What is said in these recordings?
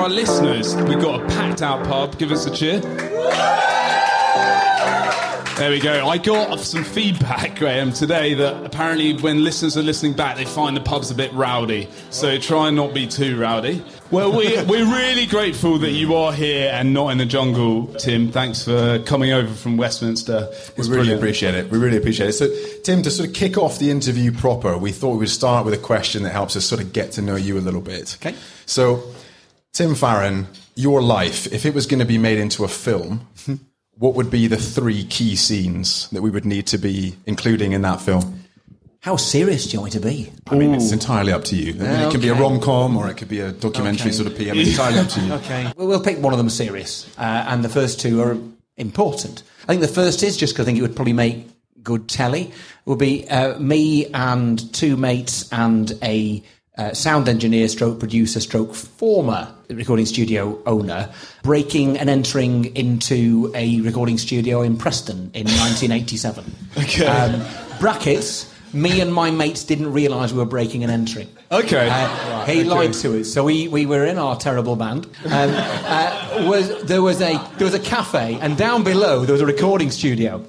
our listeners, we've got a packed out pub. Give us a cheer. There we go. I got some feedback, Graham, today that apparently when listeners are listening back, they find the pub's a bit rowdy. So try and not be too rowdy. Well, we, we're really grateful that you are here and not in the jungle, Tim. Thanks for coming over from Westminster. We really brilliant. appreciate it. We really appreciate it. So, Tim, to sort of kick off the interview proper, we thought we would start with a question that helps us sort of get to know you a little bit. Okay. So, Tim Farron, your life, if it was going to be made into a film, what would be the three key scenes that we would need to be including in that film? How serious do you want me to be? I mean, it's entirely up to you. I mean, it can be a rom com or it could be a documentary Okay. sort of PM. It's entirely up to you. Okay. Well, we'll pick one of them serious, uh, and the first two are important. I think the first is just because I think it would probably make good telly. It would be uh, me and two mates and a uh, sound engineer, stroke producer, stroke former recording studio owner, breaking and entering into a recording studio in Preston in 1987. Okay. Um, brackets. Me and my mates didn't realise we were breaking and entering. Okay. Uh, he lied to us. So we, we were in our terrible band. Um, uh, was there was a there was a cafe, and down below there was a recording studio.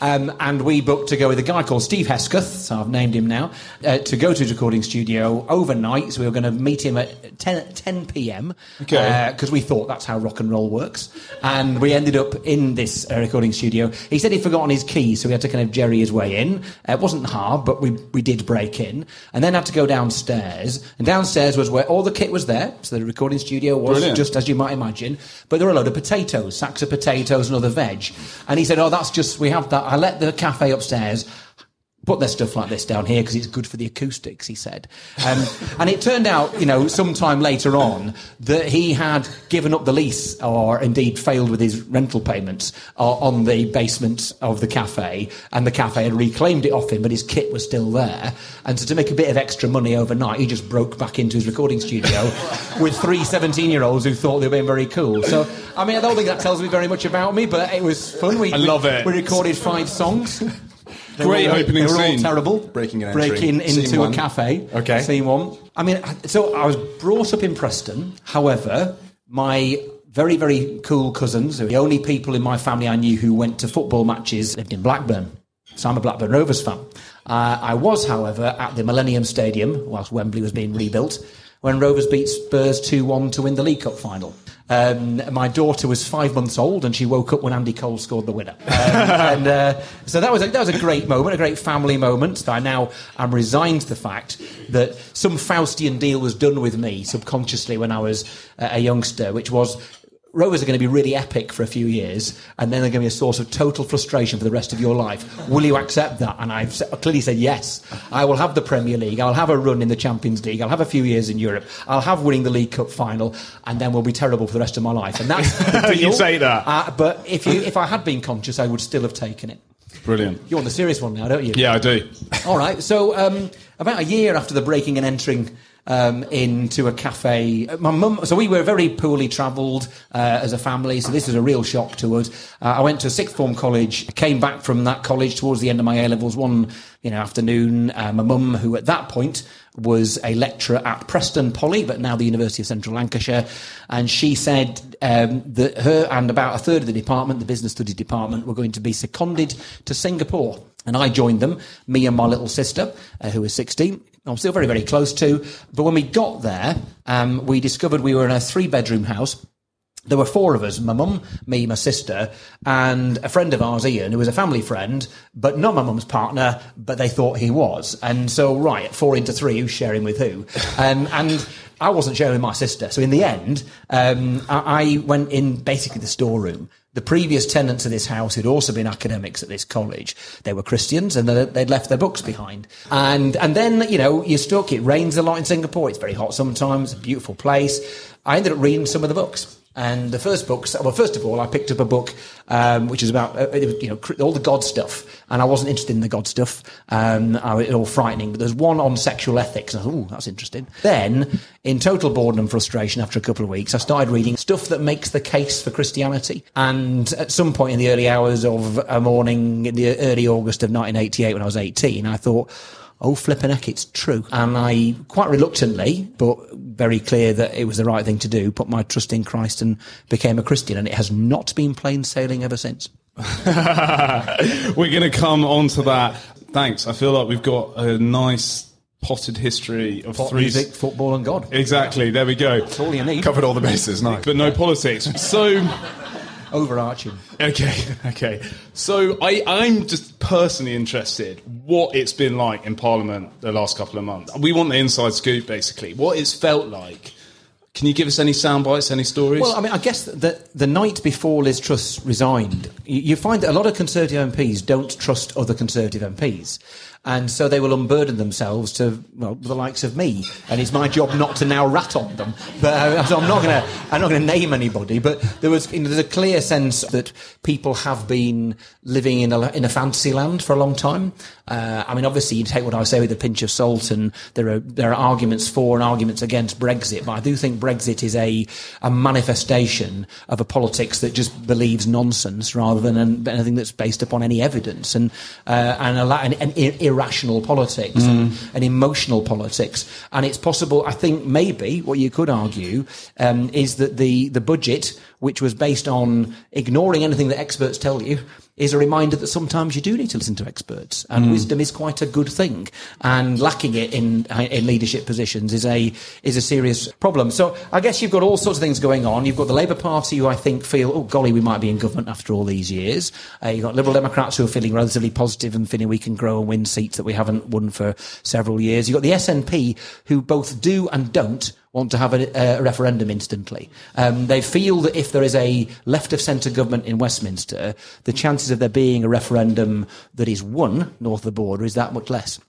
Um, and we booked to go with a guy called Steve Hesketh, so I've named him now, uh, to go to his recording studio overnight. So we were going to meet him at 10, 10 p.m. Okay. Because we thought that's how rock and roll works. And we ended up in this uh, recording studio. He said he'd forgotten his keys, so we had to kind of jerry his way in. Uh, it wasn't hard, but we, we did break in. And then had to go downstairs. And downstairs was where all the kit was there. So the recording studio was Brilliant. just as you might imagine. But there were a load of potatoes, sacks of potatoes and other veg. And he said, Oh, that's just, we have that. I let the cafe upstairs put their stuff like this down here because it's good for the acoustics, he said. Um, and it turned out, you know, sometime later on that he had given up the lease or indeed failed with his rental payments uh, on the basement of the cafe and the cafe had reclaimed it off him, but his kit was still there. And so to make a bit of extra money overnight, he just broke back into his recording studio with three 17 year olds who thought they were being very cool. So, I mean, I don't think that tells me very much about me, but it was fun. We, I love it. We recorded five songs. They Great all- opening they were scene. all terrible. Breaking and entering. Breaking into a cafe. Okay. Scene one. I mean, so I was brought up in Preston. However, my very, very cool cousins, who were the only people in my family I knew who went to football matches, lived in Blackburn. So I'm a Blackburn Rovers fan. Uh, I was, however, at the Millennium Stadium whilst Wembley was being rebuilt when Rovers beat Spurs 2 1 to win the League Cup final. Um, my daughter was five months old and she woke up when Andy Cole scored the winner. Um, and uh, so that was, a, that was a great moment, a great family moment. I now am resigned to the fact that some Faustian deal was done with me subconsciously when I was uh, a youngster, which was Rovers are going to be really epic for a few years, and then they're going to be a source of total frustration for the rest of your life. Will you accept that? And I've clearly said yes. I will have the Premier League. I'll have a run in the Champions League. I'll have a few years in Europe. I'll have winning the League Cup final, and then we'll be terrible for the rest of my life. And that's the You say that. Uh, but if you, if I had been conscious, I would still have taken it. Brilliant. You want the serious one now, don't you? Yeah, I do. All right. So, um, about a year after the breaking and entering um, into a cafe, uh, my mum. So we were very poorly travelled uh, as a family. So this was a real shock to us. Uh, I went to sixth form college. Came back from that college towards the end of my A levels one, you know, afternoon. Uh, my mum, who at that point was a lecturer at Preston Poly, but now the University of Central Lancashire, and she said um, that her and about a third of the department, the business studies department, were going to be seconded to Singapore. And I joined them, me and my little sister, uh, who was 16. I'm still very, very close to. But when we got there, um, we discovered we were in a three bedroom house. There were four of us my mum, me, my sister, and a friend of ours, Ian, who was a family friend, but not my mum's partner, but they thought he was. And so, right, four into three, who's sharing with who? Um, and I wasn't sharing with my sister. So, in the end, um, I, I went in basically the storeroom. The previous tenants of this house had also been academics at this college. They were Christians and they- they'd left their books behind. And, and then, you know, you're stuck. It rains a lot in Singapore. It's very hot sometimes. A beautiful place. I ended up reading some of the books. And the first books, well, first of all, I picked up a book um, which is about uh, you know all the God stuff, and I wasn't interested in the God stuff. Um, I, all frightening. But there's one on sexual ethics, oh, that's interesting. Then, in total boredom and frustration, after a couple of weeks, I started reading stuff that makes the case for Christianity. And at some point in the early hours of a morning in the early August of 1988, when I was 18, I thought oh flippin' heck, it's true. And I quite reluctantly, but very clear that it was the right thing to do, put my trust in Christ and became a Christian. And it has not been plain sailing ever since. We're going to come on to that. Thanks. I feel like we've got a nice potted history of Pop three. music, football, and God. Exactly. There we go. That's all you need. Covered all the bases, nice. But no politics. So. Overarching. Okay, okay. So I, I'm just personally interested what it's been like in Parliament the last couple of months. We want the inside scoop, basically. What it's felt like. Can you give us any sound bites, any stories? Well, I mean, I guess that the night before Liz Truss resigned, you, you find that a lot of Conservative MPs don't trust other Conservative MPs. And so they will unburden themselves to well, the likes of me, and it's my job not to now rat on them. But uh, so I'm not going to I'm not going to name anybody. But there was you know, there's a clear sense that people have been living in a in a fantasy land for a long time. Uh, I mean, obviously, you take what I say with a pinch of salt, and there are there are arguments for and arguments against Brexit. But I do think Brexit is a a manifestation of a politics that just believes nonsense rather than anything that's based upon any evidence and uh, and, a, and, and irrational politics mm. and, and, emotional politics. And it's possible, I think, maybe what you could argue um, is that the the budget, which was based on ignoring anything that experts tell you is a reminder that sometimes you do need to listen to experts, and mm. wisdom is quite a good thing. And lacking it in in leadership positions is a is a serious problem. So I guess you've got all sorts of things going on. You've got the Labour Party, who I think feel, oh golly, we might be in government after all these years. Uh, you've got Liberal Democrats who are feeling relatively positive and feeling we can grow and win seats that we haven't won for several years. You've got the SNP, who both do and don't want to have a, a referendum instantly. Um, they feel that if there is a left of centre government in Westminster, the chances of there being a referendum that is won north of the border is that much less.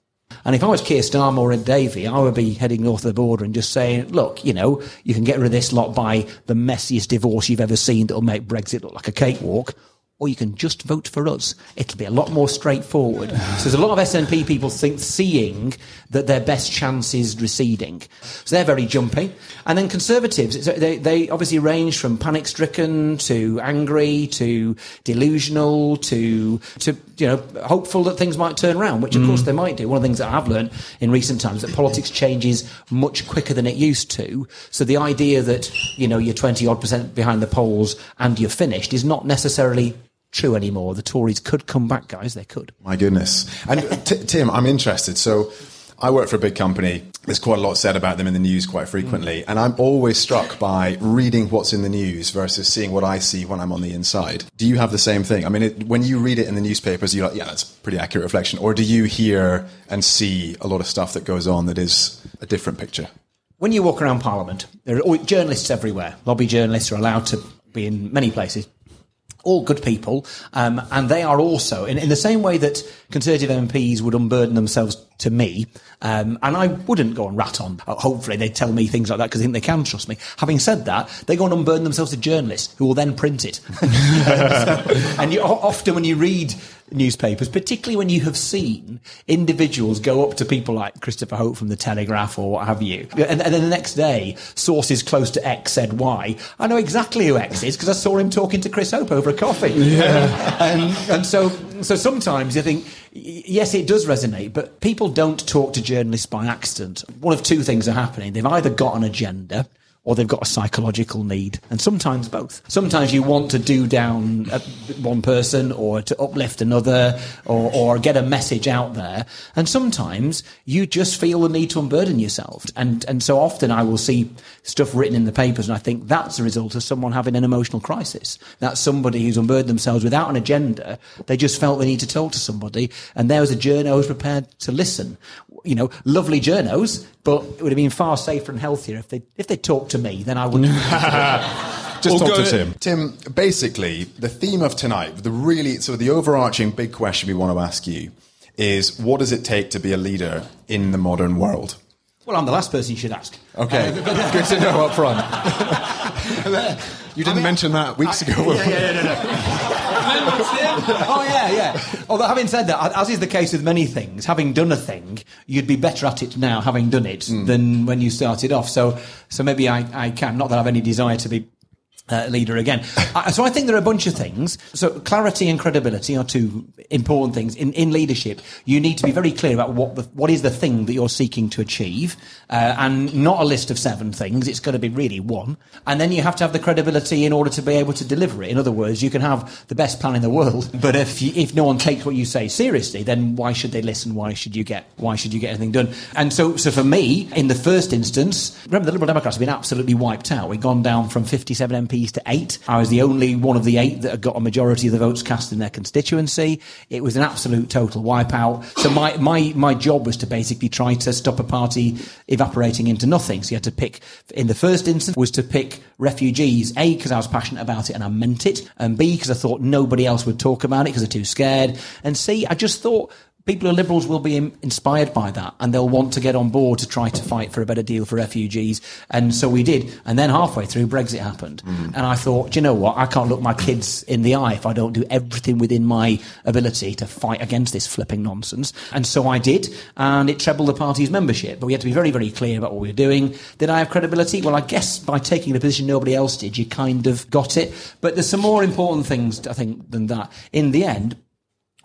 And if I was Keir Starmer or Davey, I would be heading north of the border and just saying, look, you know, you can get rid of this lot by the messiest divorce you've ever seen that'll make Brexit look like a cakewalk, or you can just vote for us. It'll be a lot more straightforward. So there's a lot of SNP people think seeing that their best chance is receding. So they're very jumpy. And then Conservatives, they, they obviously range from panic stricken to angry to delusional to, to, you know, hopeful that things might turn around, which of mm. course they might do. One of the things that I've learned in recent times that politics changes much quicker than it used to. So the idea that, you know, you're 20 odd percent behind the polls and you're finished is not necessarily true anymore. The Tories could come back, guys. They could. My goodness. And t- Tim, I'm interested. So I work for a big company. There's quite a lot said about them in the news quite frequently. Mm. And I'm always struck by reading what's in the news versus seeing what I see when I'm on the inside. Do you have the same thing? I mean, it, when you read it in the newspapers, you're like, yeah, that's a pretty accurate reflection. Or do you hear and see a lot of stuff that goes on that is a different picture? When you walk around Parliament, there are journalists everywhere. Lobby journalists are allowed to be in many places all good people, um, and they are also, in, in, the same way that Conservative MPs would unburden themselves to me, um, and I wouldn't go and rat on. Uh, hopefully, they tell me things like that because they think they can trust me. Having said that, they go and unburden themselves to journalists who will then print it. so, and you, often when you read newspapers, particularly when you have seen individuals go up to people like Christopher Hope from the Telegraph or what have you, and, and then the next day, sources close to X said Y. I know exactly who X is because I saw him talking to Chris Hope over a coffee. Yeah. and, and so, so sometimes you think, yes, it does resonate, but people don't talk to journalists by accident. One of two things are happening. They've either got an agenda or they've got a psychological need, and sometimes both. Sometimes you want to do down uh, one person or to uplift another or, or get a message out there, and sometimes you just feel the need to unburden yourself. And and so often I will see stuff written in the papers, and I think that's a result of someone having an emotional crisis. That's somebody who's unburdened themselves without an agenda. They just felt they need to talk to somebody, and there was a journo who's prepared to listen you know, lovely journos, but it would have been far safer and healthier if they if they talked to me. Then I wouldn't. Just we'll talk to Tim. Tim, basically, the theme of tonight, the really sort of the overarching big question we want to ask you is: What does it take to be a leader in the modern world? Well, I'm the last person you should ask. Okay, uh, good to know up front. you didn't I mean, mention that weeks I, ago. Yeah, yeah, yeah, no, no. oh yeah, yeah. Although having said that, as is the case with many things, having done a thing, you'd be better at it now, having done it, mm. than when you started off. So, so maybe I, I can. Not that I have any desire to be uh, leader again. so I think there are a bunch of things. So clarity and credibility are two important things in, in leadership. You need to be very clear about what the, what is the thing that you're seeking to achieve, uh, and not a list of seven things. It's going to be really one, and then you have to have the credibility in order to be able to deliver it. In other words, you can have the best plan in the world, but if you, if no one takes what you say seriously, then why should they listen? Why should you get why should you get anything done? And so so for me, in the first instance, remember the Liberal Democrats have been absolutely wiped out. We've gone down from 57 MPs to eight. I was the only one of the eight that had got a majority of the votes cast in their constituency. It was an absolute total wipeout. So my, my, my job was to basically try to stop a party evaporating into nothing. So you had to pick, in the first instance, was to pick refugees. A, because I was passionate about it and I meant it. And B, because I thought nobody else would talk about it because they're too scared. And C, I just thought people who are liberals will be inspired by that and they'll want to get on board to try to fight for a better deal for refugees. And so we did. And then halfway through, Brexit happened. Mm. And I thought, do you know what? I can't look my kids in the eye if I don't do everything within my ability to fight against this flipping nonsense. And so I did. And it trebled the party's membership. But we had to be very, very clear about what we were doing. Did I have credibility? Well, I guess by taking the position nobody else did, you kind of got it. But there's some more important things, I think, than that. In the end,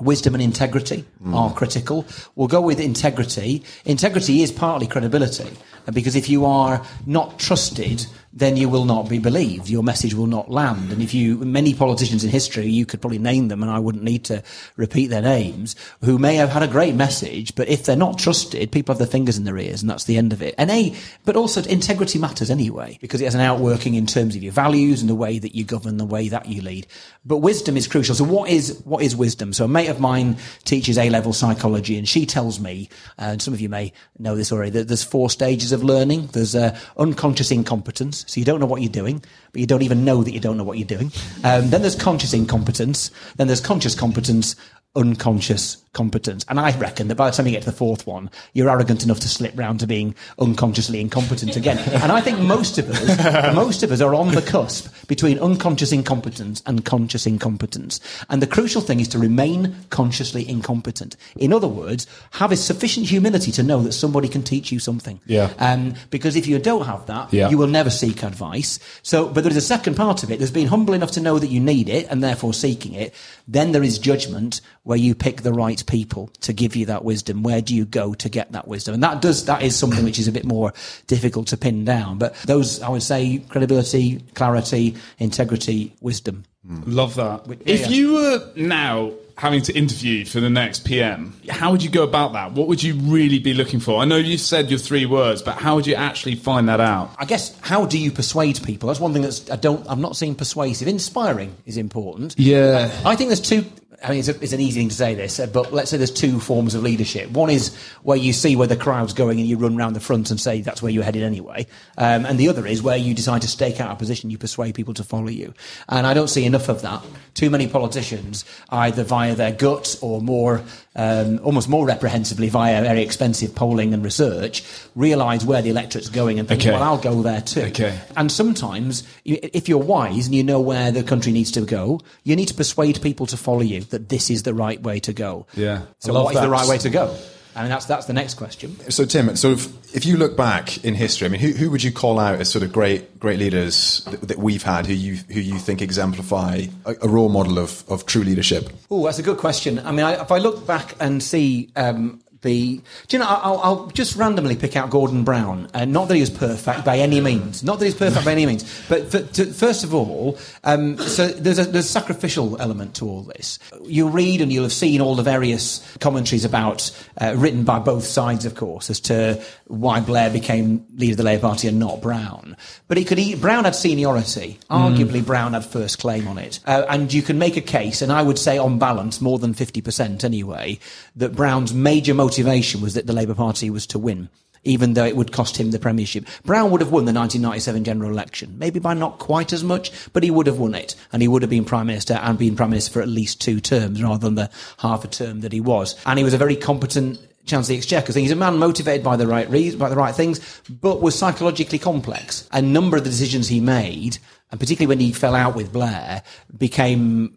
wisdom and integrity mm. are critical. We'll go with integrity. Integrity is partly credibility because if you are not trusted, then you will not be believed. Your message will not land. And if you, many politicians in history, you could probably name them and I wouldn't need to repeat their names, who may have had a great message, but if they're not trusted, people have their fingers in their ears and that's the end of it. And A, but also integrity matters anyway, because it has an outworking in terms of your values and the way that you govern, the way that you lead. But wisdom is crucial. So what is, what is wisdom? So a mate of mine teaches A-level psychology and she tells me, and some of you may know this already, that there's four stages of learning. There's uh, unconscious incompetence. So you don't know what you're doing, but you don't even know that you don't know what you're doing. Um, then there's conscious incompetence. Then there's conscious competence, unconscious competence. And I reckon that by the time you get to the fourth one, you're arrogant enough to slip round to being unconsciously incompetent again. and I think most of us, most of us are on the cusp between unconscious incompetence and conscious incompetence. And the crucial thing is to remain consciously incompetent. In other words, have a sufficient humility to know that somebody can teach you something. Yeah. Um, because if you don't have that, yeah. you will never seek advice. So, but there is a second part of it. There's being humble enough to know that you need it and therefore seeking it. Then there is judgment where you pick the right people to give you that wisdom. Where do you go to get that wisdom? And that does, that is something which is a bit more difficult to pin down. But those, I would say, credibility, clarity, integrity, wisdom. Love that. If you were now having to interview for the next PM, how would you go about that? What would you really be looking for? I know you've said your three words, but how would you actually find that out? I guess how do you persuade people? That's one thing that's I don't I'm not seeing persuasive. Inspiring is important. Yeah. I think there's two I mean, it's, a, it's, an easy thing to say this, but let's say there's two forms of leadership. One is where you see where the crowd's going and you run around the front and say that's where you're headed anyway. Um, and the other is where you decide to stake out a position, you persuade people to follow you. And I don't see enough of that. Too many politicians, either via their guts or more, um, almost more reprehensibly via very expensive polling and research, realise where the electorate's going and think, okay. well, I'll go there too. Okay. And sometimes, if you're wise and you know where the country needs to go, you need to persuade people to follow you that this is the right way to go. Yeah. So what that. is the right way to go? I mean, that's that's the next question. So, Tim, sort of, if you look back in history, I mean, who, who would you call out as sort of great great leaders that, that we've had who you who you think exemplify a, a role model of, of true leadership? Oh, that's a good question. I mean, I, if I look back and see um, the. Do you know? I'll, I'll just randomly pick out Gordon Brown. Uh, not that he was perfect by any means. Not that he's perfect by any means. But for, to, first of all, um, so there's a, there's a sacrificial element to all this. You read and you'll have seen all the various commentaries about uh, written by both sides, of course, as to why Blair became leader of the Labour Party and not Brown. But he could. Brown had seniority. Arguably, mm. Brown had first claim on it, uh, and you can make a case. And I would say, on balance, more than fifty percent anyway, that Brown's major motivation was that the Labour Party was to win even though it would cost him the premiership. Brown would have won the 1997 general election, maybe by not quite as much, but he would have won it, and he would have been prime minister and been prime minister for at least two terms rather than the half a term that he was. And he was a very competent Chancellor Exchequer. So he's a man motivated by the right reasons, by the right things, but was psychologically complex. A number of the decisions he made, and particularly when he fell out with Blair, became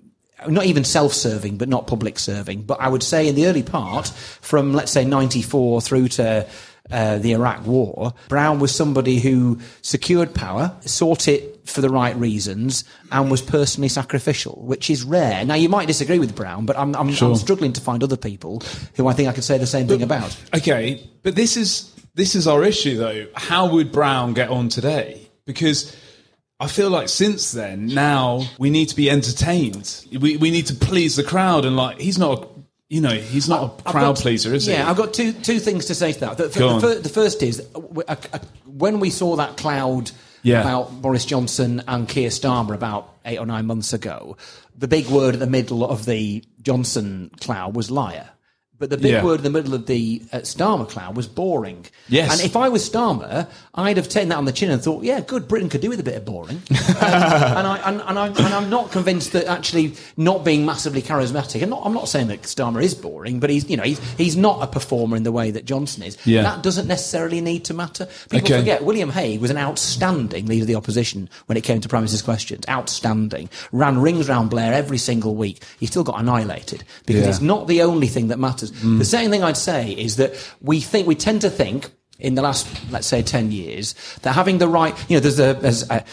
not even self-serving, but not public serving. But I would say in the early part, from let's say 94 through to uh, the Iraq War, Brown was somebody who secured power, sought it for the right reasons, and was personally sacrificial, which is rare. Now, you might disagree with Brown, but I'm, I'm, Sure. I'm struggling to find other people who I think I could say the same thing about. Okay, but this is this is our issue though. How would Brown get on today? Because I feel like since then, now we need to be entertained. We we need to please the crowd, and like he's not, a, you know, he's not a I've crowd got- pleaser, is he? yeah, I've got two two things to say to that. The, the, the the first is uh, uh, uh, when we saw that cloud Yeah. about Boris Johnson and Keir Starmer about eight or nine months ago. The big word at the middle of the Johnson cloud was liar. But the big Yeah. word in the middle of the uh, Starmer cloud was boring. Yes. And if I was Starmer, I'd have taken that on the chin and thought, yeah, good, Britain could do with a bit of boring. Um, and, I, and, and, I, and I'm not convinced that actually not being massively charismatic, and not, I'm not saying that Starmer is boring, but he's, you know, he's, he's not a performer in the way that Johnson is. Yeah. That doesn't necessarily need to matter. People Okay. forget William Hague was an outstanding leader of the opposition when it came to Prime Minister's questions. Outstanding. Ran rings round Blair every single week. He still got annihilated because Yeah. it's not the only thing that matters. Mm. The second thing I'd say is that we think, we tend to think in the last, let's say, 10 years, that having the right, you know, there's a, there's a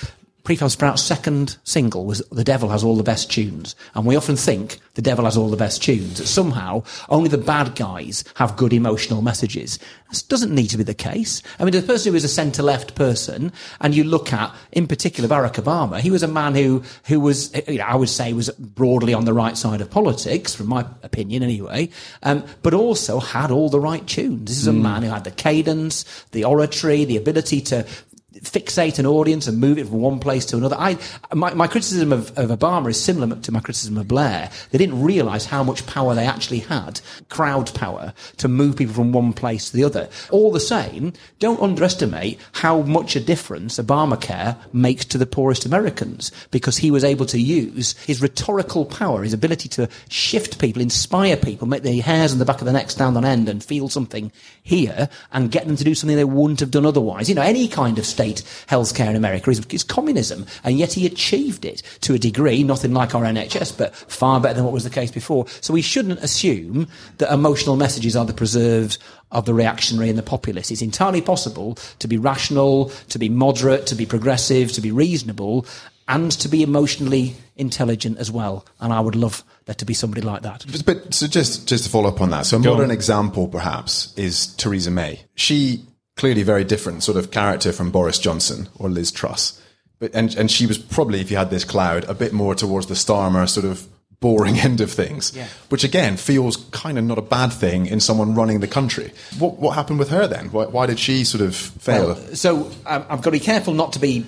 Prefab Sprout's second single was The Devil Has All the Best Tunes. And we often think The Devil Has All the Best Tunes. That somehow only the bad guys have good emotional messages. This doesn't need to be the case. I mean, the person who is a centre left person, and you look at, in particular, Barack Obama, he was a man who, who was, you know, I would say, was broadly on the right side of politics, from my opinion anyway, um, but also had all the right tunes. This is a man who had the cadence, the oratory, the ability to fixate an audience and move it from one place to another. I, my, my criticism of, of Obama is similar to my criticism of Blair. They didn't realise how much power they actually had, crowd power, to move people from one place to the other. All the same, don't underestimate how much a difference Obamacare makes to the poorest Americans because he was able to use his rhetorical power, his ability to shift people, inspire people, make the hairs on the back of the neck stand on end and feel something here and get them to do something they wouldn't have done otherwise. You know, any kind of state healthcare in America is, is communism, and yet he achieved it to a degree, nothing like our NHS, but far better than what was the case before. So we shouldn't assume that emotional messages are the preserves of the reactionary and the populist. It's entirely possible to be rational, to be moderate, to be progressive, to be reasonable, and to be emotionally intelligent as well. And I would love there to be somebody like that. But, but so just just to follow up on that, so a Go modern on. example perhaps is Theresa May. She clearly very different sort of character from Boris Johnson or Liz Truss, but and and she was probably, if you had this cloud, a bit more towards the Starmer sort of boring end of things, Yeah. which again feels kind of not a bad thing in someone running the country. What what happened with her then? Why, why did she sort of fail? So um, I've got to be careful not to be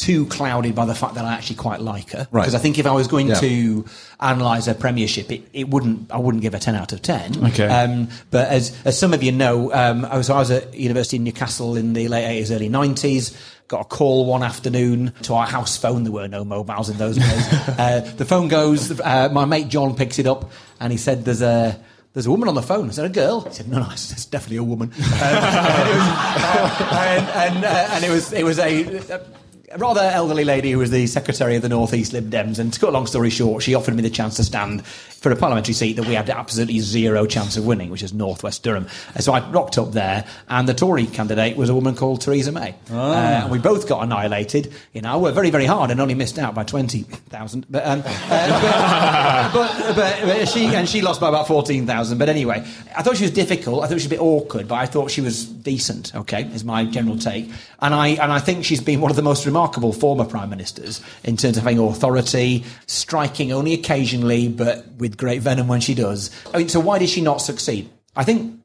too clouded by the fact that I actually quite like her. Right. Because I think if I was going Yeah. to analyse her premiership, it, it wouldn't. I wouldn't give her ten out of ten. Okay. Um, but as as some of you know, um, I was I was at university in Newcastle in the late eighties, early nineties. Got a call one afternoon to our house phone. There were no mobiles in those days. uh, the phone goes. Uh, my mate John picks it up, and he said, "There's a." There's a woman on the phone. I said, a girl? He said, no, no, it's, it's definitely a woman. Um, and, it was, uh, and, and, uh, and it was, it was a, a rather elderly lady who was the secretary of the North East Lib Dems. And to cut a long story short, she offered me the chance to stand for a parliamentary seat that we had absolutely zero chance of winning, which is Northwest Durham. And so I rocked up there, and the Tory candidate was a woman called Theresa May. Uh, and we both got annihilated. You know, I worked very, very hard and only missed out by 20,000. But, um, uh, but, but, but, but she, and she lost by about 14,000. But anyway, I thought she was difficult. I thought she was a bit awkward, but I thought she was decent, okay, is my general take. And I, and I think she's been one of the most remarkable former prime ministers in terms of having authority, striking only occasionally, but with great venom when she does. I mean, so why did she not succeed? I think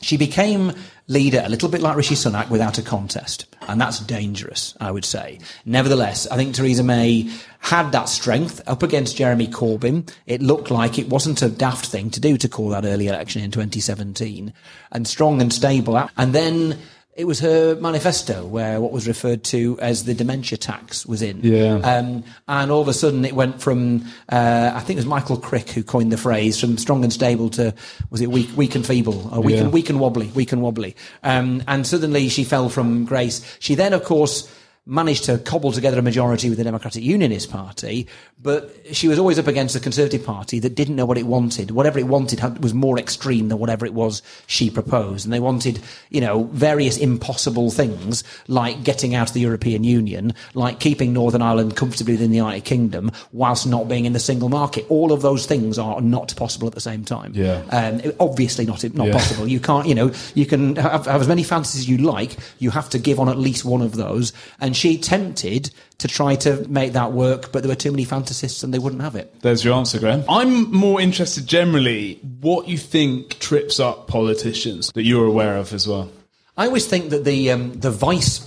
she became leader a little bit like Rishi Sunak without a contest. And that's dangerous, I would say. Nevertheless, I think Theresa May had that strength up against Jeremy Corbyn. It looked like it wasn't a daft thing to do to call that early election in 2017 and strong and stable. And then it was her manifesto where what was referred to as the dementia tax was in. Yeah. Um, and all of a sudden it went from, uh, I think it was Michael Crick who coined the phrase, from strong and stable to, was it weak, weak and feeble? Or weak, Yeah. and, weak and wobbly, weak and wobbly. Um, and suddenly she fell from grace. She then, of course, managed to cobble together a majority with the Democratic Unionist Party, but she was always up against the Conservative Party that didn't know what it wanted. Whatever it wanted had, was more extreme than whatever it was she proposed. And they wanted, you know, various impossible things like getting out of the European Union, like keeping Northern Ireland comfortably within the United Kingdom whilst not being in the single market. All of those things are not possible at the same time. Yeah. Um, obviously not, not Yeah. possible. You can't, you know, you can have, have as many fantasies as you like. You have to give on at least one of those. And she attempted to try to make that work, but there were too many fantasists and they wouldn't have it. There's your answer, Graham. I'm more interested generally what you think trips up politicians that you're aware of as well. I always think that the um, the vice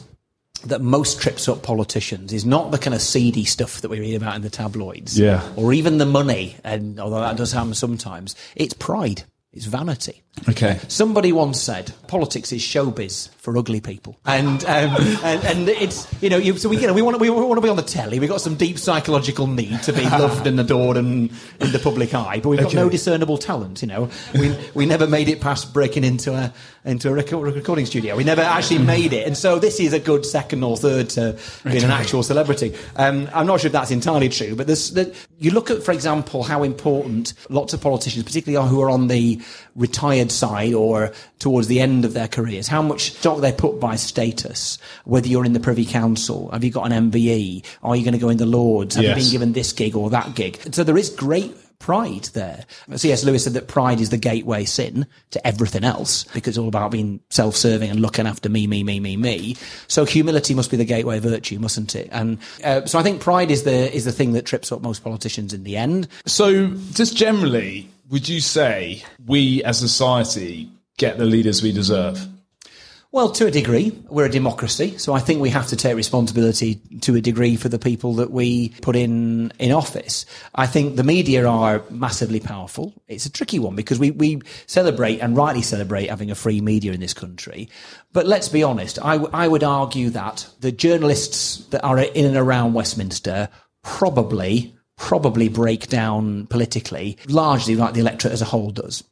that most trips up politicians is not the kind of seedy stuff that we read about in the tabloids, Yeah. or even the money. And although that does happen sometimes, it's pride, it's vanity. Okay. Somebody once said, "Politics is showbiz for ugly people," and um, and, and it's you know you, so we you know we want to, we want to be on the telly. We've got some deep psychological need to be loved and adored and in the public eye, but we've got no discernible talent. You know, we we never made it past breaking into a into a record, recording studio. We never actually made it, and so this is a good second or third to being an actual celebrity. Um, I'm not sure if that's entirely true, but there's, there, you look at, for example, how important lots of politicians, particularly who are on the retired side or towards the end of their careers, how much stock they put by status, whether you're in the Privy Council, have you got an MBE, are you going to go in the Lords, have Yes. you been given this gig or that gig? So there is great pride there. C.S. Lewis said that pride is the gateway sin to everything else because it's all about being self-serving and looking after me, me, me, me, me. So humility must be the gateway virtue, mustn't it? And uh, so I think pride is the is the thing that trips up most politicians in the end. So, just generally, would you say we as a society get the leaders we deserve? Well, to a degree, we're a democracy, so I think we have to take responsibility to a degree for the people that we put in in office. I think the media are massively powerful. It's a tricky one because we we celebrate and rightly celebrate having a free media in this country. But let's be honest, I, w- I would argue that the journalists that are in and around Westminster probably probably break down politically largely like the electorate as a whole does.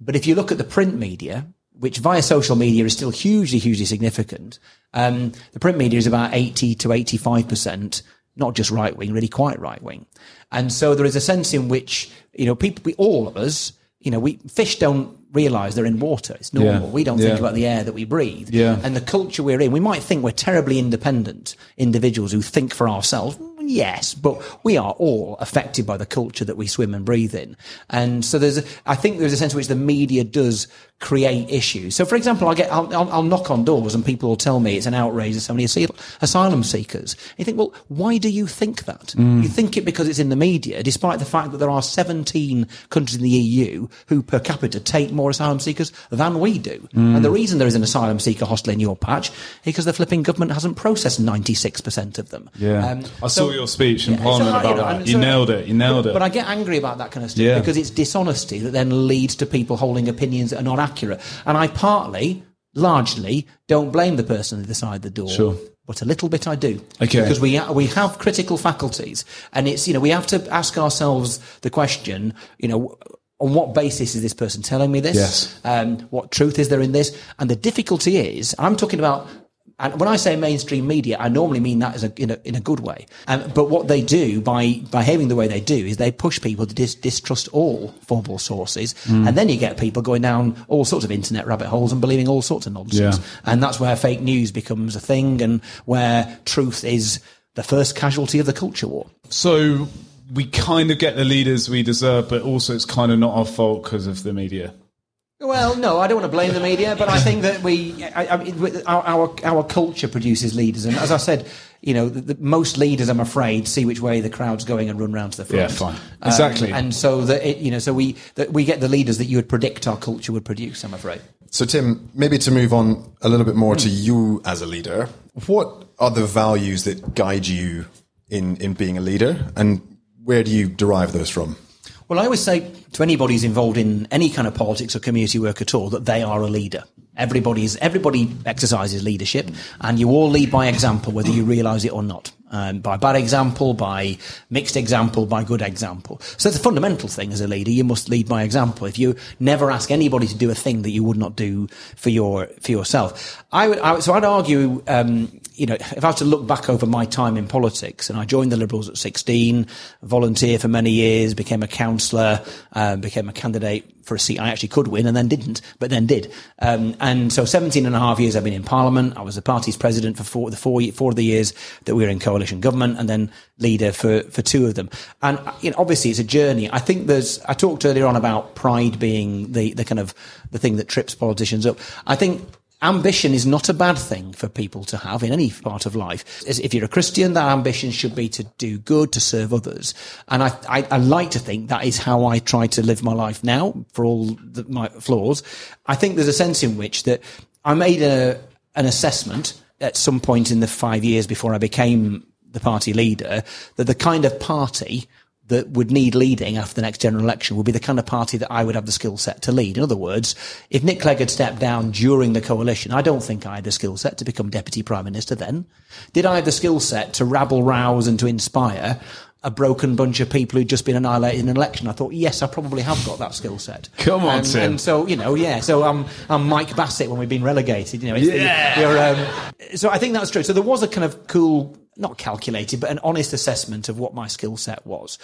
But if you look at the print media, which via social media is still hugely, hugely significant, um, the print media is about 80 to 85%, not just right wing, really quite right wing. And so there is a sense in which, you know, people, we, all of us, you know, we, fish don't realize they're in water. It's normal. Yeah. We don't Yeah. think about the air that we breathe. Yeah. And the culture we're in, we might think we're terribly independent individuals who think for ourselves. Yes, but we are all affected by the culture that we swim and breathe in. And so there's, a, I think there's a sense in which the media does create issues. So, for example, I get, I'll, I'll, I'll knock on doors and people will tell me it's an outrage there's so many asylum seekers. You think, well, why do you think that? You think it because it's in the media, despite the fact that there are 17 countries in the EU who per capita take more asylum seekers than we do. And the reason there is an asylum seeker hostel in your patch is because the flipping government hasn't processed 96% of them. Um, I so- saw your speech in yeah, Parliament so about know, that. You so- nailed it. You nailed but, it. But I get angry about that kind of stuff Yeah. because it's dishonesty that then leads to people holding opinions that are not accurate. And I partly, largely, don't blame the person at the side of the door. Sure. But a little bit I do. Okay. Because we, we have critical faculties. And it's, you know, we have to ask ourselves the question, you know, on what basis is this person telling me this? Yes. Um, what truth is there in this? And the difficulty is, I'm talking about, and when I say mainstream media, I normally mean that as a, in, a, in a good way. Um, but what they do by behaving the way they do is they push people to dis- distrust all formal sources. And then you get people going down all sorts of internet rabbit holes and believing all sorts of nonsense. Yeah. And that's where fake news becomes a thing and where truth is the first casualty of the culture war. so, we kind of get the leaders we deserve, but also it's kind of not our fault because of the media. Well, no, I don't want to blame the media, but I think that we, I, I our, our our culture produces leaders, and as I said, you know, the, the, most leaders, I'm afraid, see which way the crowd's going and run round to the front. Yeah, fine. Um, Exactly. and so that it, you know, so we that we get the leaders that you would predict our culture would produce. I'm afraid. So, Tim, maybe to move on a little bit more to you as a leader, what are the values that guide you in, in being a leader, and where do you derive those from? Well, I always say to anybody who's involved in any kind of politics or community work at all that they are a leader. Everybody's everybody exercises leadership, and you all lead by example, whether you realise it or not. Um, by bad example, by mixed example, by good example. So it's a fundamental thing as a leader. You must lead by example. If you never ask anybody to do a thing that you would not do for your for yourself, I would. I, so I'd argue, um, you know, if I was to look back over my time in politics, and I joined the Liberals at 16, volunteered for many years, became a councillor, um, became a candidate for a seat I actually could win and then didn't, but then did. Um, and so 17 and a half years I've been in Parliament. I was the party's president for four, the four, four of the years that we were in coalition government and then leader for, for two of them. And, you know, obviously it's a journey. I think there's, I talked earlier on about pride being the, the kind of, the thing that trips politicians up. I think ambition is not a bad thing for people to have in any part of life. If you're a Christian, that ambition should be to do good, to serve others. And I, I, I like to think that is how I try to live my life now, for all the, my flaws. I think there's a sense in which that I made a, an assessment at some point in the five years before I became the party leader that the kind of party that would need leading after the next general election would be the kind of party that I would have the skill set to lead. In other words, if Nick Clegg had stepped down during the coalition, I don't think I had the skill set to become deputy prime minister then. Did I have the skill set to rabble rouse and to inspire? a broken bunch of people who'd just been annihilated in an election. I thought, yes, I probably have got that skill set. Come on, and, Tim. And so, you know, yeah. So I'm, I'm Mike Bassett when we've been relegated. You know, yeah. um, so I think that's true. So there was a kind of cool not calculated, but an honest assessment of what my skill set was.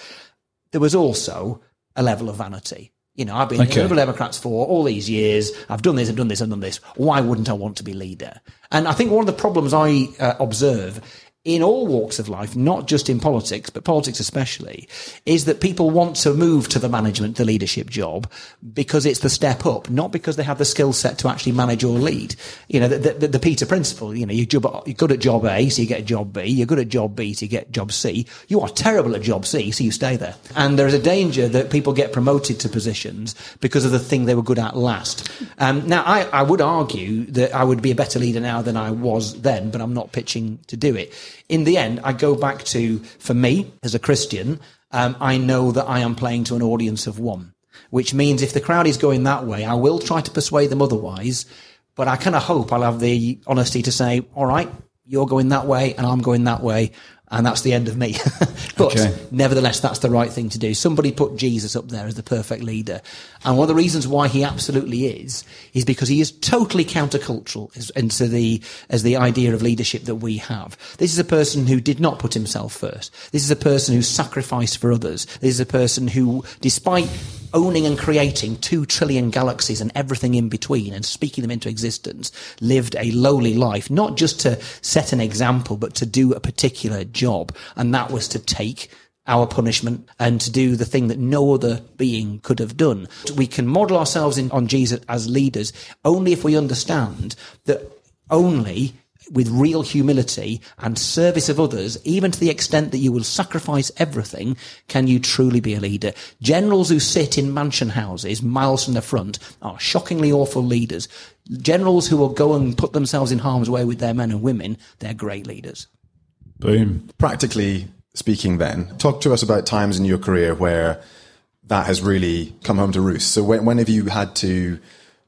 There was also a level of vanity. You know, I've been okay. Liberal Democrats for all these years. I've done this, I've done this, I've done this. Why wouldn't I want to be leader? And I think one of the problems I uh, observe in all walks of life, not just in politics, but politics especially, is that people want to move to the management, the leadership job because it's the step up, not because they have the skill set to actually manage or lead. You know, the, the, the Peter principle, you know, you're, good at job A, so you get job B. You're good at job B, so you get job C. You are terrible at job C, so you stay there. And there is a danger that people get promoted to positions because of the thing they were good at last. Um, now, I, I would argue that I would be a better leader now than I was then, but I'm not pitching to do it in the end, I go back to, for me, as a Christian, um, I know that I am playing to an audience of one, which means if the crowd is going that way, I will try to persuade them otherwise. But I kind of hope I'll have the honesty to say, all right, you're going that way and I'm going that way and that's the end of me. but okay. nevertheless, that's the right thing to do. Somebody put Jesus up there as the perfect leader. And one of the reasons why he absolutely is, is because he is totally countercultural as, into the, as the idea of leadership that we have. This is a person who did not put himself first. This is a person who sacrificed for others. This is a person who, despite owning and creating two trillion galaxies and everything in between and speaking them into existence, lived a lowly life, not just to set an example, but to do a particular job. And that was to take our punishment and to do the thing that no other being could have done. We can model ourselves in, on Jesus as leaders only if we understand that only with real humility and service of others, even to the extent that you will sacrifice everything, can you truly be a leader. Generals who sit in mansion houses miles from the front are shockingly awful leaders. Generals who will go and put themselves in harm's way with their men and women, they're great leaders. Boom. Practically speaking, then, talk to us about times in your career where that has really come home to roost. So when, when have you had to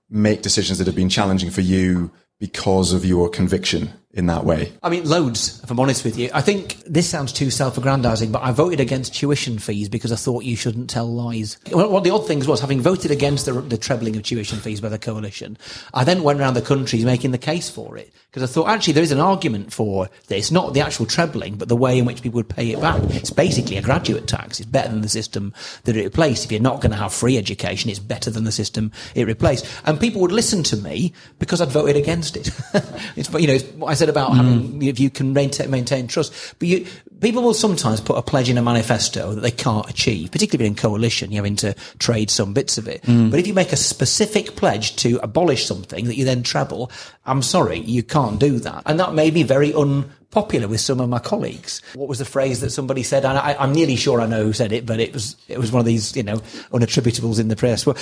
make decisions that have been challenging for you because of your conviction in that way? I mean, loads, if I'm honest with you. I think this sounds too self aggrandizing, but I voted against tuition fees because I thought you shouldn't tell lies. One of the odd things was, having voted against the, the trebling of tuition fees by the coalition, I then went around the country making the case for it because I thought actually there is an argument for this, not the actual trebling, but the way in which people would pay it back. It's basically a graduate tax. It's better than the system that it replaced. If you're not going to have free education, it's better than the system it replaced. And people would listen to me because I'd voted against it. it's, you know, what I said about mm. having, if you can maintain, maintain trust, but you, people will sometimes put a pledge in a manifesto that they can't achieve, particularly in coalition, you're having to trade some bits of it. Mm. But if you make a specific pledge to abolish something that you then treble, I'm sorry, you can't do that. And that may be very unpopular with some of my colleagues. What was the phrase that somebody said? And I, am nearly sure I know who said it, but it was it was one of these you know unattributables in the press. What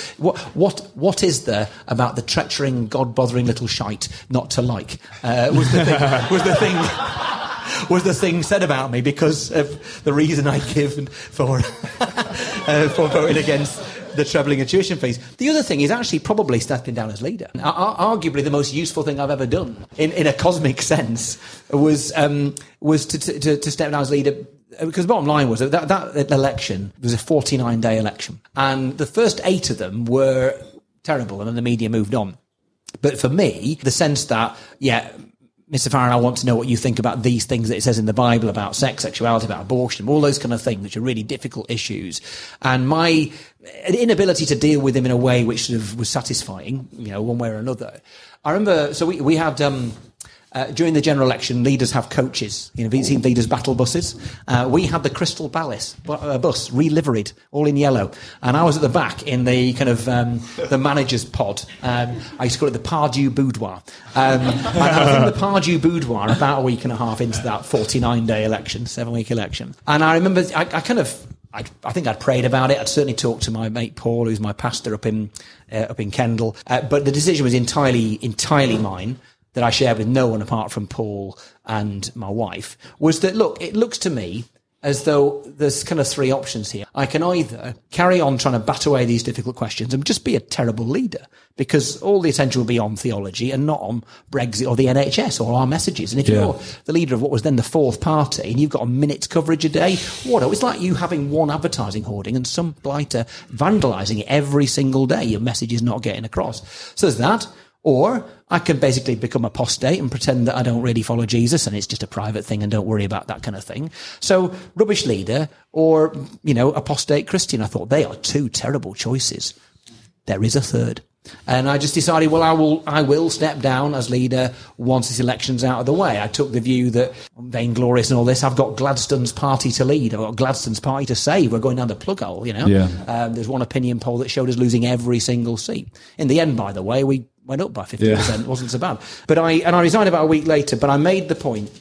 what what is there about the treacherous, god bothering little shite not to like? Uh, was the thing, was the thing. Was the thing said about me because of the reason I give for uh, for voting against the trebling of tuition fees. The other thing is actually probably stepping down as leader. Ar- arguably, the most useful thing I've ever done in, in a cosmic sense was um, was to, to, to step down as leader because the bottom line was that that election was a 49 day election, and the first eight of them were terrible, and then the media moved on. But for me, the sense that yeah, Mr. Farron, I want to know what you think about these things that it says in the Bible about sex, sexuality, about abortion, all those kind of things, which are really difficult issues. And my inability to deal with them in a way which sort of was satisfying, you know, one way or another. I remember, so we, we had, um, uh, during the general election, leaders have coaches. You know, you've seen leaders' battle buses. Uh, we had the Crystal Palace uh, bus, re-liveried, all in yellow. And I was at the back in the kind of um, the manager's pod. Um, I used to call it the Pardew Boudoir. Um, and I was in the Pardew Boudoir about a week and a half into that 49-day election, seven-week election. And I remember, I, I kind of I, I, think I'd prayed about it. I'd certainly talked to my mate Paul, who's my pastor up in uh, up in Kendal. Uh, but the decision was entirely entirely mine that I shared with no one apart from Paul and my wife was that look, it looks to me as though there's kind of three options here. I can either carry on trying to bat away these difficult questions and just be a terrible leader because all the attention will be on theology and not on Brexit or the NHS or our messages. And if yeah. you're the leader of what was then the fourth party and you've got a minute's coverage a day, what? It's like you having one advertising hoarding and some blighter vandalising it every single day. Your message is not getting across. So there's that. Or I can basically become apostate and pretend that I don't really follow Jesus and it's just a private thing and don't worry about that kind of thing. So rubbish leader or, you know, apostate Christian. I thought they are two terrible choices. There is a third. And I just decided, well, I will, I will step down as leader once this election's out of the way. I took the view that vainglorious and all this, I've got Gladstone's party to lead. I've got Gladstone's party to save. We're going down the plug hole, you know? Yeah. Um, there's one opinion poll that showed us losing every single seat. In the end, by the way, we went up by 50%. Yeah. It wasn't so bad. But I, and I resigned about a week later, but I made the point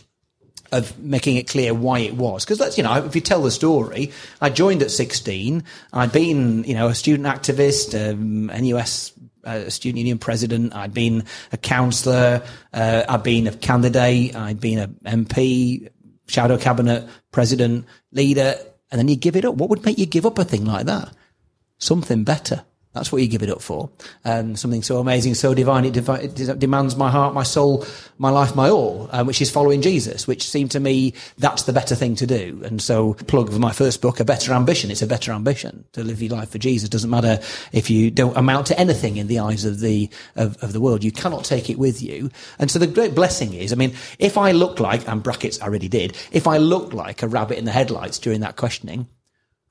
of making it clear why it was. Because that's, you know, if you tell the story, I joined at 16. I'd been, you know, a student activist, um, NUS a student union president. I'd been a councillor. Uh, I'd been a candidate. I'd been a MP, shadow cabinet president, leader, and then you give it up. What would make you give up a thing like that? Something better. That's what you give it up for. Um, something so amazing, so divine, it, it, demands my heart, my soul, my life, my all, um, which is following Jesus, which seemed to me that's the better thing to do. And so, plug for my first book, A Better Ambition. It's a better ambition to live your life for Jesus. Doesn't matter if you don't amount to anything in the eyes of the, of, of the world. You cannot take it with you. And so the great blessing is, I mean, if I look like, and brackets, I really did, if I looked like a rabbit in the headlights during that questioning,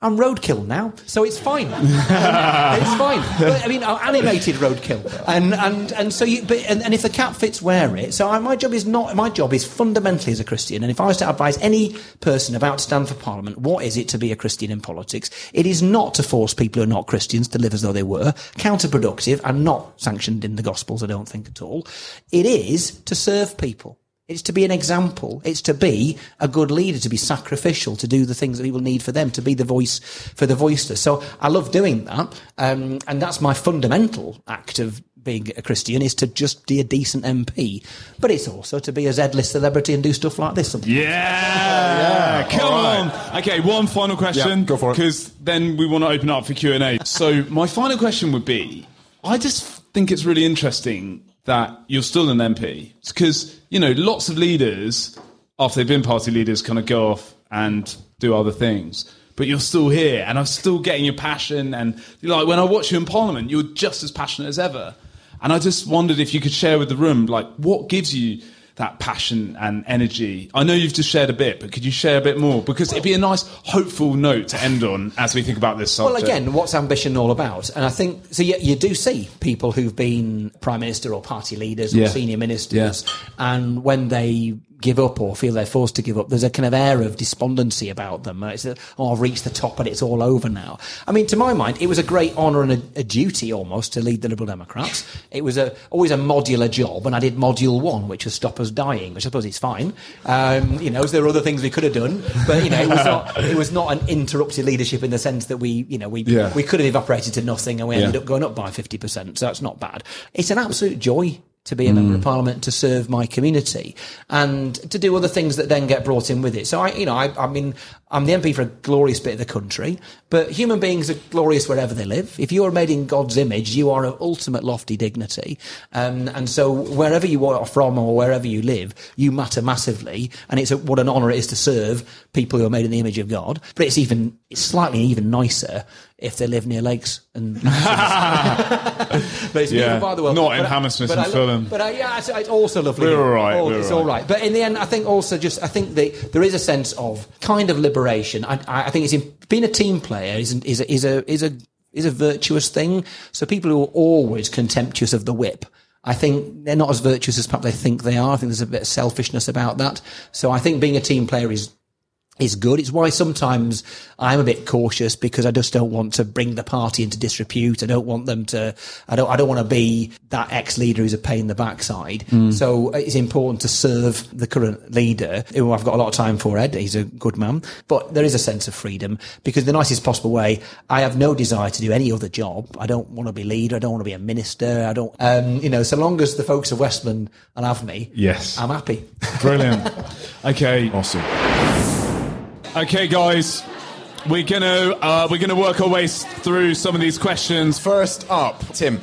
I'm roadkill now, so it's fine. it's fine. But, I mean, animated roadkill, and and and so you. But and, and if the cat fits, wear it. So I, my job is not. My job is fundamentally as a Christian. And if I was to advise any person about to stand for Parliament, what is it to be a Christian in politics? It is not to force people who are not Christians to live as though they were. Counterproductive and not sanctioned in the Gospels. I don't think at all. It is to serve people. It's to be an example. It's to be a good leader, to be sacrificial, to do the things that people need for them, to be the voice for the voiceless. So I love doing that. Um, and that's my fundamental act of being a Christian is to just be a decent MP. But it's also to be a Z-list celebrity and do stuff like this. Yeah! yeah. Come right. on! Okay, one final question. Yeah, go for it. Because then we want to open up for Q&A. so my final question would be, I just think it's really interesting that you're still an MP. Because, you know, lots of leaders, after they've been party leaders, kind of go off and do other things. But you're still here, and I'm still getting your passion. And like when I watch you in Parliament, you're just as passionate as ever. And I just wondered if you could share with the room, like, what gives you that passion and energy. I know you've just shared a bit, but could you share a bit more? Because it'd be a nice, hopeful note to end on as we think about this subject. Well, again, what's ambition all about? And I think so. You, you do see people who've been prime minister or party leaders or yeah. senior ministers, yeah. and when they give up or feel they're forced to give up. There's a kind of air of despondency about them. It's a, oh, I've reached the top and it's all over now. I mean, to my mind, it was a great honour and a, a, duty almost to lead the Liberal Democrats. It was a, always a modular job, and I did module one, which was stop us dying, which I suppose is fine. Um, you know, there were other things we could have done, but you know, it was not it was not an interrupted leadership in the sense that we, you know, we yeah. we could have evaporated to nothing and we ended yeah. up going up by fifty percent. So that's not bad. It's an absolute joy to be a member of parliament to serve my community and to do other things that then get brought in with it. So I, you know, I, I mean, I'm the MP for a glorious bit of the country, but human beings are glorious wherever they live. If you are made in God's image, you are of ultimate lofty dignity. Um, and so wherever you are from or wherever you live, you matter massively. And it's a, what an honour it is to serve people who are made in the image of God. But it's even, it's slightly even nicer if they live near lakes and but it's Yeah. by the world. Not in But I- Hammersmith and I Fulham. But I, yeah, it's, it's also lovely. We're all right, Oh, we're it's all all right. But in the end, I think also just I think that there is a sense of kind of liberation. I, I I think it's in, being a team player is is a, is a is a is a virtuous thing. So people who are always contemptuous of the whip. I think they're not as virtuous as perhaps they think they are. I think there's a bit of selfishness about that. So I think being a team player is is good. It's why sometimes I'm a bit cautious because I just don't want to bring the party into disrepute. I don't want them to. I don't. I don't want to be that ex-leader who's a pain in the backside. So it's important to serve the current leader, who I've got a lot of time for. Ed, he's a good man, but there is a sense of freedom because the nicest possible way. I have no desire to do any other job. I don't want to be leader. I don't want to be a minister. I don't. Um, you know, so long as the folks of Westmorland will have me, Yes. I'm happy. Brilliant. Okay. Awesome. Okay, guys. We're gonna uh, we're gonna work our way through some of these questions. First up, Tim,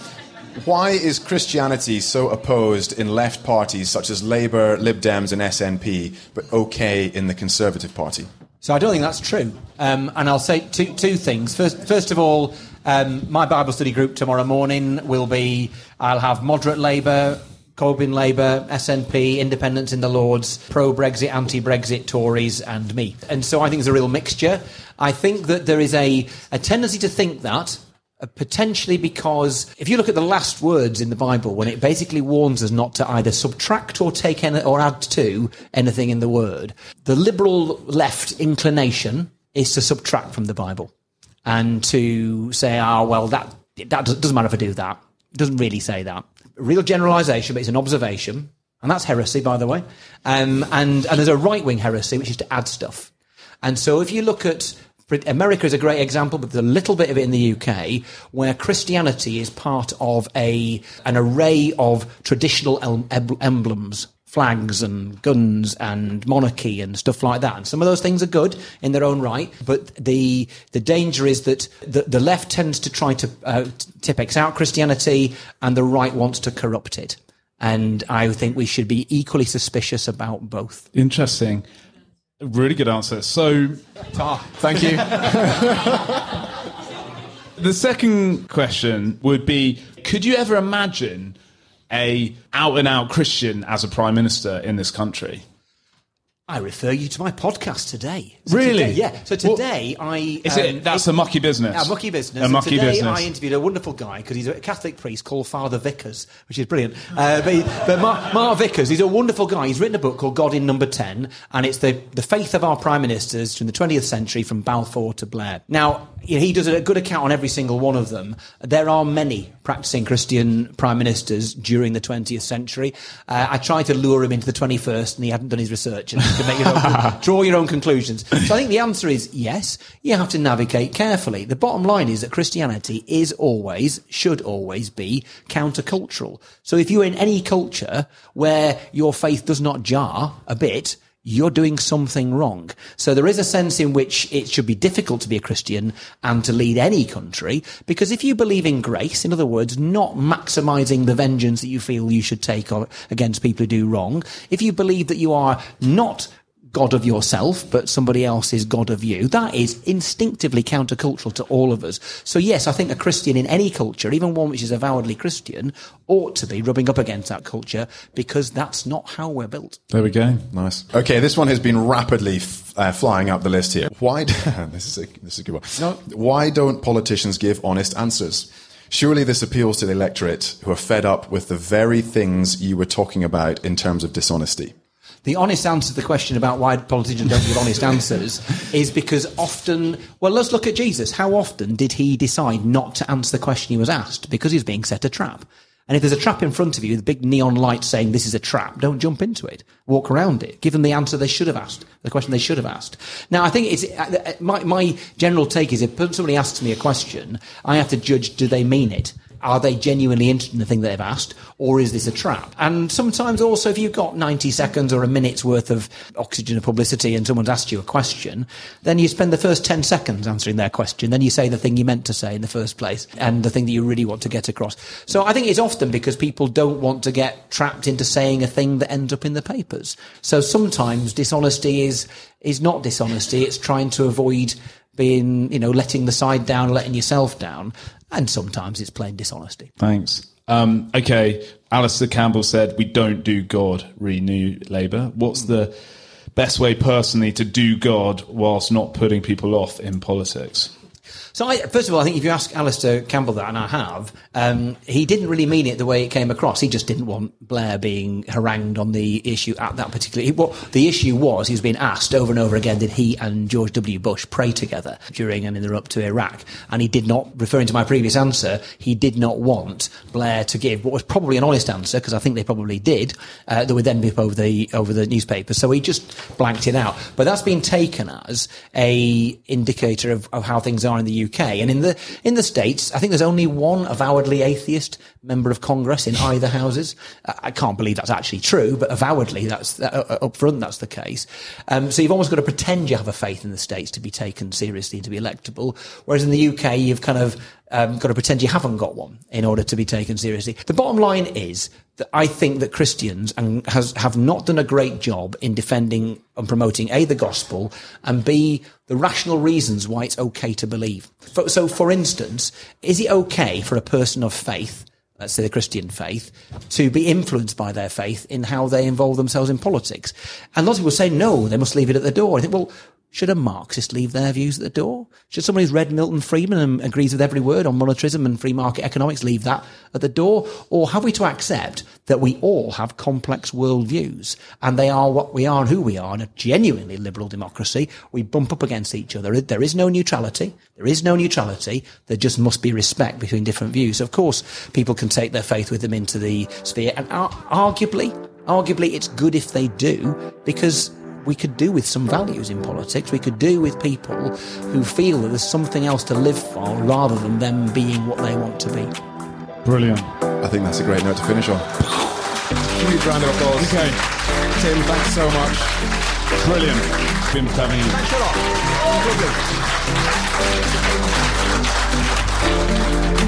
why is Christianity so opposed in left parties such as Labour, Lib Dems, and SNP, but okay in the Conservative Party? So I don't think that's true. Um, and I'll say two, two things. First, first of all, um, my Bible study group tomorrow morning will be I'll have moderate Labour, Corbyn Labour, SNP, Independents in the Lords, pro Brexit, anti Brexit Tories, and me. And so I think there's a real mixture. I think that there is a, a tendency to think that. uh, Potentially because if you look at the last words in the Bible, when it basically warns us not to either subtract or take any, or add to anything in the word, the liberal left inclination is to subtract from the Bible and to say, "Ah, well, that that does- doesn't matter if I do that." It doesn't really say that. Real generalisation, but it's an observation, and that's heresy, by the way. Um, and and there's a right wing heresy, which is to add stuff. And so if you look at America is a great example, but there's a little bit of it in the UK where Christianity is part of a an array of traditional em- em- emblems, flags and guns and monarchy and stuff like that. And some of those things are good in their own right, but the the danger is that the, the left tends to try to uh, Tipp-Ex out Christianity, and the right wants to corrupt it. And I think we should be equally suspicious about both. Interesting. Really good answer. So, Thank you. the second question would be: Could you ever imagine a out and out Christian as a prime minister in this country? I refer you to my podcast today. So Really? today- yeah. So Well, today I Is um, it that's a mucky business? a mucky business. A mucky today business. I interviewed a wonderful guy because he's a Catholic priest called Father Vickers, which is brilliant. Uh, but he, but Mark, Mark Vickers, he's a wonderful guy. He's written a book called God in Number Ten, and it's the the faith of our prime ministers from the 20th century, from Balfour to Blair. Now you know, he does a good account on every single one of them. There are many practicing Christian prime ministers during the 20th century. Uh, I tried to lure him into the 21st, and he hadn't done his research, and you make your own, draw your own conclusions. So I think the answer is yes. You have to navigate carefully. The bottom line is that Christianity is always, should always be countercultural. So if you're in any culture where your faith does not jar a bit, you're doing something wrong. So there is a sense in which it should be difficult to be a Christian and to lead any country, because if you believe in grace, in other words, not maximizing the vengeance that you feel you should take on, against people who do wrong, if you believe that you are not God of yourself, but somebody else is God of you. That is instinctively countercultural to all of us. So yes, I think a Christian in any culture, even one which is avowedly Christian, ought to be rubbing up against that culture because that's not how we're built. there we go. Nice. Okay, this one has been rapidly f- uh, flying up the list here. Why? d- this is a this is a good one. No. Why don't politicians give honest answers? Surely this appeals to the electorate who are fed up with the very things you were talking about in terms of dishonesty. The honest answer to the question about why politicians don't give honest answers is because often, well, let's look at Jesus. How often did he decide not to answer the question he was asked? Because he was being set a trap. And if there's a trap in front of you, the big neon light saying this is a trap, don't jump into it. Walk around it. Give them the answer they should have asked, the question they should have asked. Now, I think it's, uh, uh, my, my general take is if somebody asks me a question, I have to judge, do they mean it? Are they genuinely interested in the thing that they've asked, or is this a trap? And sometimes also, if you've got 90 seconds or a minute's worth of oxygen of publicity and someone's asked you a question, then you spend the first 10 seconds answering their question. Then you say the thing you meant to say in the first place and the thing that you really want to get across. So I think it's often because people don't want to get trapped into saying a thing that ends up in the papers. So sometimes dishonesty is, is not dishonesty. It's trying to avoid being, you know, letting the side down, letting yourself down. And sometimes it's plain dishonesty. Thanks. Um, okay, Alastair Campbell said, We don't do God, renew Labour. What's the best way personally to do God whilst not putting people off in politics? So, I, first of all, I think if you ask Alastair Campbell that, and I have, um, he didn't really mean it the way it came across. He just didn't want Blair being harangued on the issue at that particular. What the issue was, he was being asked over and over again, did he and George W. Bush pray together during and in the run up to Iraq? And he did not, referring to my previous answer, he did not want Blair to give what was probably an honest answer because I think they probably did. Uh, that would then be over the over the newspaper. So he just blanked it out. But that's been taken as a indicator of, of how things are in the UK. And in the in the states, I think there's only one avowedly atheist member of Congress in either houses. I can't believe that's actually true, but avowedly, that's uh, uh, up front, that's the case. Um, so you've almost got to pretend you have a faith in the states to be taken seriously and to be electable. Whereas in the UK, you've kind of um, got to pretend you haven't got one in order to be taken seriously. The bottom line is I think that Christians and has, have not done a great job in defending and promoting A, the gospel, and B, the rational reasons why it's okay to believe. So, for instance, is it okay for a person of faith let's say the Christian faith, to be influenced by their faith in how they involve themselves in politics. And lots of people say, no, they must leave it at the door. I think, well, should a Marxist leave their views at the door? Should someone who's read Milton Friedman and agrees with every word on monetarism and free market economics leave that at the door? Or have we to accept that we all have complex worldviews and they are what we are and who we are in a genuinely liberal democracy? We bump up against each other. There is no neutrality. There is no neutrality. There just must be respect between different views. Of course, people can take their faith with them into the sphere and arguably, arguably it's good if they do because we could do with some values in politics. We could do with people who feel that there's something else to live for rather than them being what they want to be. Brilliant. I think that's a great note to finish on. Huge round of applause. Okay. Tim, thanks so much. Brilliant. Been having you. Thanks a lot. Lovely.